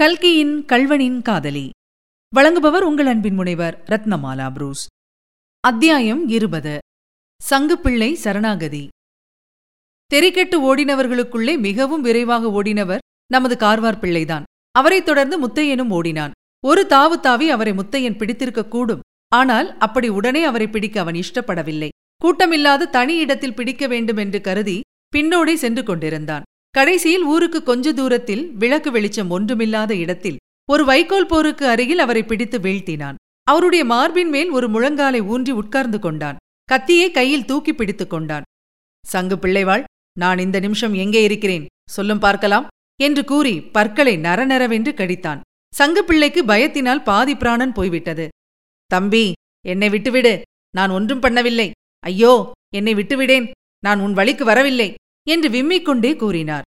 கல்கியின் கல்வனின் காதலி. வழங்குபவர் உங்கள் அன்பின் முனைவர் ரத்னமாலா புரூஸ். அத்தியாயம் இருபது. சங்குப்பிள்ளை சரணாகதி. தெரிக்கெட்டு ஓடினவர்களுக்குள்ளே மிகவும் விரைவாக ஓடினவர் நமது கார்வார் பிள்ளைதான். அவரைத் தொடர்ந்து முத்தையனும் ஓடினான். ஒரு தாவு தாவி அவரை முத்தையன் பிடித்திருக்க கூடும். ஆனால் அப்படி உடனே அவரை பிடிக்க அவன் இஷ்டப்படவில்லை. கூட்டமில்லாத தனி இடத்தில் பிடிக்க வேண்டும் என்று கருதி பின்னோடே சென்று கொண்டிருந்தான். கடைசியில் ஊருக்கு கொஞ்ச தூரத்தில் விளக்கு வெளிச்சம் ஒன்றுமில்லாத இடத்தில் ஒரு வைக்கோல் போருக்கு அருகில் அவரை பிடித்து வீழ்த்தினான். அவருடைய மார்பின் மேல் ஒரு முழங்காலை ஊன்றி உட்கார்ந்து கொண்டான். கத்தியை கையில் தூக்கி பிடித்துக் கொண்டான். சங்கு பிள்ளைவாள் நான் இந்த நிமிஷம் எங்கே இருக்கிறேன்? சொல்லும் பார்க்கலாம் என்று கூறி பற்களை நரநரவென்று கடித்தான். சங்கு பிள்ளைக்கு பயத்தினால் பாதி பிராணன் போய்விட்டது. தம்பி என்னை விட்டுவிடு. நான் ஒன்றும் பண்ணவில்லை. ஐயோ என்னை விட்டுவிடேன். நான் உன் வழிக்கு வரவில்லை. என்று விம்மிக் கொண்டே கூறினார்.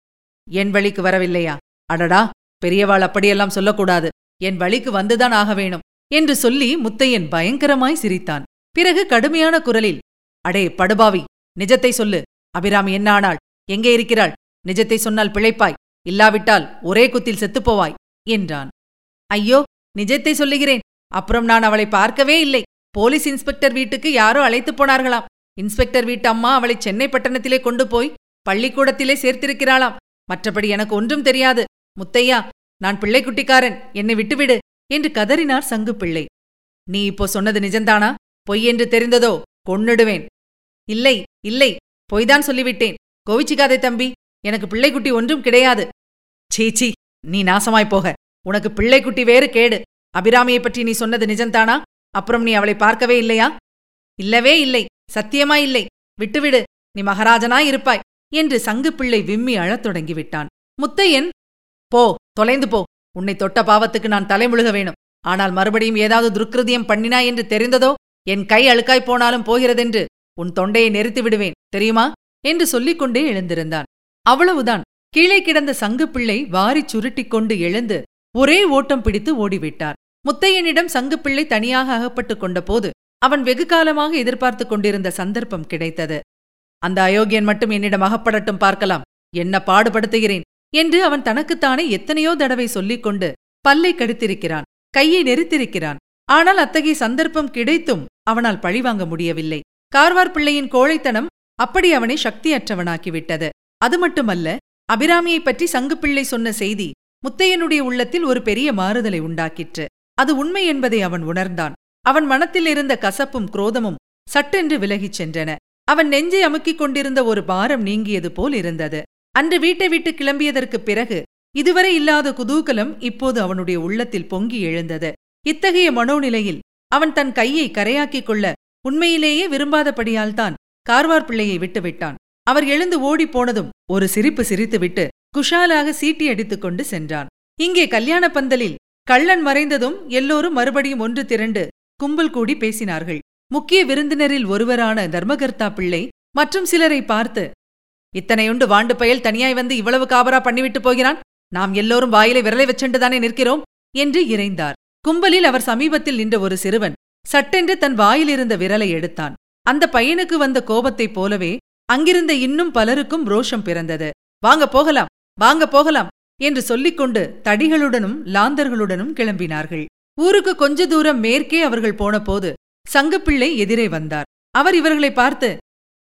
என் வழிக்கு வரவில்லையா? அடடா பெரியவாள் அப்படியெல்லாம் சொல்லக்கூடாது. என் வழிக்கு வந்துதான் ஆக வேணும் என்று சொல்லி முத்தையன் பயங்கரமாய் சிரித்தான். பிறகு கடுமையான குரலில் அடே படுபாவி நிஜத்தை சொல்லு. அபிராமி என்ன ஆனாள்? எங்கே இருக்கிறாள்? நிஜத்தை சொன்னால் பிழைப்பாய். இல்லாவிட்டால் ஒரே குத்தில் செத்துப்போவாய் என்றான். ஐயோ நிஜத்தை சொல்லுகிறேன். அப்புறம் நான் அவளை பார்க்கவே இல்லை. போலீஸ் இன்ஸ்பெக்டர் வீட்டுக்கு யாரோ அழைத்துப் போனார்களாம். இன்ஸ்பெக்டர் வீட்டு அம்மா அவளை சென்னை பட்டணத்திலே கொண்டு போய் பள்ளிக்கூடத்திலே சேர்த்திருக்கிறாளாம். மற்றபடி எனக்கு ஒன்றும் தெரியாது. முத்தையா நான் பிள்ளைக்குட்டிக்காரன். என்னை விட்டுவிடு என்று கதறினார் சங்கு பிள்ளை நீ இப்போ சொன்னது நிஜந்தானா பொய் என்று தெரிந்ததோ? கொன்னுடுவேன். இல்லை இல்லை பொய்தான் சொல்லிவிட்டேன். கோவிச்சிக்காதே தம்பி. எனக்கு பிள்ளைக்குட்டி ஒன்றும் கிடையாது. சீச்சி நீ நாசமாய் போக. உனக்கு பிள்ளைக்குட்டி வேறு கேடு. அபிராமியை பற்றி நீ சொன்னது நிஜந்தானா அப்புறம் நீ அவளை பார்க்கவே இல்லையா? இல்லவே இல்லை. சத்தியமா இல்லை. விட்டுவிடு. நீ மகாராஜனாய் இருப்பாய். என்று சங்குப்பிள்ளை விம்மி அழத் தொடங்கிவிட்டான். முத்தையன் போ தொலைந்து போ. உன்னை தொட்ட பாவத்துக்கு நான் தலைமுழுக வேணும். ஆனால் மறுபடியும் ஏதாவது துருக்கிருதியம் பண்ணினாய் என்று தெரிந்ததோ? என் கை அழுக்காய்ப் போனாலும் போகிறதென்று உன் தொண்டையை நெரித்து விடுவேன் தெரியுமா? என்று சொல்லிக் கொண்டே எழுந்திருந்தான். அவ்வளவுதான். கீழே கிடந்த சங்குப்பிள்ளை வாரிச் சுருட்டிக் கொண்டு எழுந்து ஒரே ஓட்டம் பிடித்து ஓடிவிட்டார். முத்தையனிடம் சங்குப்பிள்ளை தனியாக அகப்பட்டுக் கொண்டபோது அவன் வெகு காலமாக எதிர்பார்த்துக் கொண்டிருந்த சந்தர்ப்பம் கிடைத்தது. அந்த அயோக்கியன் மட்டும் என்னிடம் அகப்படட்டும் பார்க்கலாம். என்ன பாடுபடுத்துகிறேன்? என்று அவன் தனக்குத்தானே எத்தனையோ தடவை சொல்லிக் கொண்டு பல்லை கடித்திருக்கிறான் கையை நெரித்திருக்கிறான். ஆனால் அத்தகைய சந்தர்ப்பம் கிடைத்தும் அவனால் பழிவாங்க முடியவில்லை. கார்வார் பிள்ளையின் கோழைத்தனம் அப்படி அவனை சக்தியற்றவனாக்கிவிட்டது. அது மட்டுமல்ல அபிராமியைப் பற்றி சங்குப்பிள்ளை சொன்ன செய்தி முத்தையனுடைய உள்ளத்தில் ஒரு பெரிய மாறுதலை உண்டாக்கிற்று. அது உண்மை என்பதை அவன் உணர்ந்தான். அவன் மனத்தில் இருந்த கசப்பும் குரோதமும் சட்டென்று விலகிச் சென்றன. அவன் நெஞ்சை அமுக்கிக் கொண்டிருந்த ஒரு பாரம் நீங்கியது போல் இருந்தது. அன்று வீட்டை விட்டு கிளம்பியதற்குப் பிறகு இதுவரை இல்லாத குதூகலம் இப்போது அவனுடைய உள்ளத்தில் பொங்கி எழுந்தது. இத்தகைய மனோநிலையில் அவன் தன் கையை கரையாக்கிக் கொள்ள உண்மையிலேயே விரும்பாதபடியால்தான் கார்வார் பிள்ளையை விட்டுவிட்டான். அவர் எழுந்து ஓடிப் போனதும் ஒரு சிரிப்பு சிரித்துவிட்டு குஷாலாக சீட்டி அடித்துக் கொண்டு சென்றான். இங்கே கல்யாண பந்தலில் கள்ளன் மறைந்ததும் எல்லோரும் மறுபடியும் ஒன்று திரண்டு கும்பல் கூடி பேசினார்கள். முக்கிய விருந்தினரில் ஒருவரான தர்மகர்த்தா பிள்ளை மற்றும் சிலரை பார்த்து இத்தனையுண்டு வாண்டு பயல் தனியாய் வந்து இவ்வளவு காபரா பண்ணிவிட்டு போகிறான்? நாம் எல்லோரும் வாயிலை விரலை வச்சுண்டுதானே நிற்கிறோம்? என்று இறைந்தார். கும்பலில் அவர் சமீபத்தில் நின்ற ஒரு சிறுவன் சட்டென்று தன் வாயிலிருந்த விரலை எடுத்தான். அந்த பையனுக்கு வந்த கோபத்தைப் போலவே அங்கிருந்த இன்னும் பலருக்கும் ரோஷம் பிறந்தது. வாங்க போகலாம் வாங்க போகலாம் என்று சொல்லிக்கொண்டு தடிகளுடனும் லாந்தர்களுடனும் கிளம்பினார்கள். ஊருக்கு கொஞ்ச தூரம் மேற்கே அவர்கள் போனபோது சங்குப்பிள்ளை எதிரே வந்தார். அவர் இவர்களை பார்த்து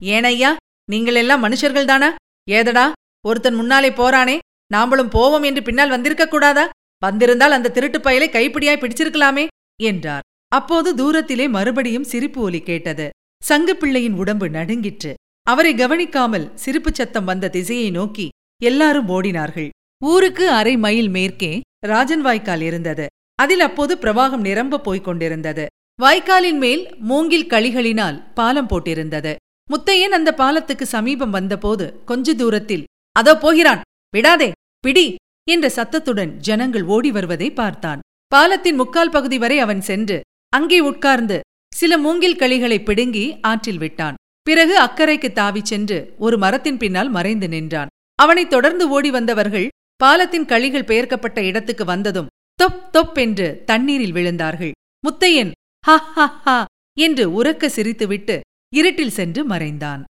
ஏனையா நீங்கள் எல்லாம் மனுஷர்கள்தானா? ஏதடா ஒருத்தன் முன்னாலே போறானே நாம்பளும் போவோம் என்று பின்னால் வந்திருக்க கூடாதா வந்திருந்தால் அந்த திருட்டுப் பயலை கைப்பிடியாய் பிடிச்சிருக்கலாமே என்றார். அப்போது தூரத்திலே மறுபடியும் சிரிப்பு ஒலி கேட்டது. சங்குப்பிள்ளையின் உடம்பு நடுங்கிற்று. அவரை கவனிக்காமல் சிரிப்புச் சத்தம் வந்த திசையை நோக்கி எல்லாரும் ஓடினார்கள். ஊருக்கு அரை மைல் மேற்கே ராஜன் வாய்க்கால் இருந்தது. அதில் அப்போது பிரவாகம் நிரம்ப போய்க் கொண்டிருந்தது. வாய்க்காலின் மேல் மூங்கில் களிகளினால் பாலம் போட்டிருந்தது. முத்தையன் அந்த பாலத்துக்கு சமீபம் வந்தபோது கொஞ்ச தூரத்தில் அதோ போகிறான் விடாதே பிடி என்ற சத்தத்துடன் ஜனங்கள் ஓடி வருவதை பார்த்தான். பாலத்தின் முக்கால் பகுதி வரை அவன் சென்று அங்கே உட்கார்ந்து சில மூங்கில் களிகளை பிடுங்கி ஆற்றில் விட்டான். பிறகு அக்கறைக்கு தாவிச் சென்று ஒரு மரத்தின் பின்னால் மறைந்து நின்றான். அவனைத் தொடர்ந்து ஓடி வந்தவர்கள் பாலத்தின் களிகள் பெயர்க்கப்பட்ட இடத்துக்கு வந்ததும் தொப் தொப் என்று தண்ணீரில் விழுந்தார்கள். முத்தையன் ஹா ஹா ஹா என்று உறக்க சிரித்துவிட்டு இருட்டில் சென்று மறைந்தான்.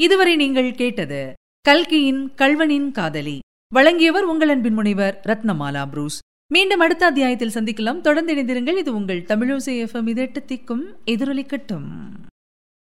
இதுவரை நீங்கள் கேட்டது கல்கியின் கல்வனின் காதலி. வழங்கியவர் உங்கள் அன்பின் முனைவர் ரத்னமாலா புரூஸ். மீண்டும் அடுத்த அத்தியாயத்தில் சந்திக்கலாம். தொடர்ந்து இணைந்திருங்கள். இது உங்கள் தமிழோசை எஃப்எம் இதெட்டு திக்கும் எதிரொலிக்கட்டும்.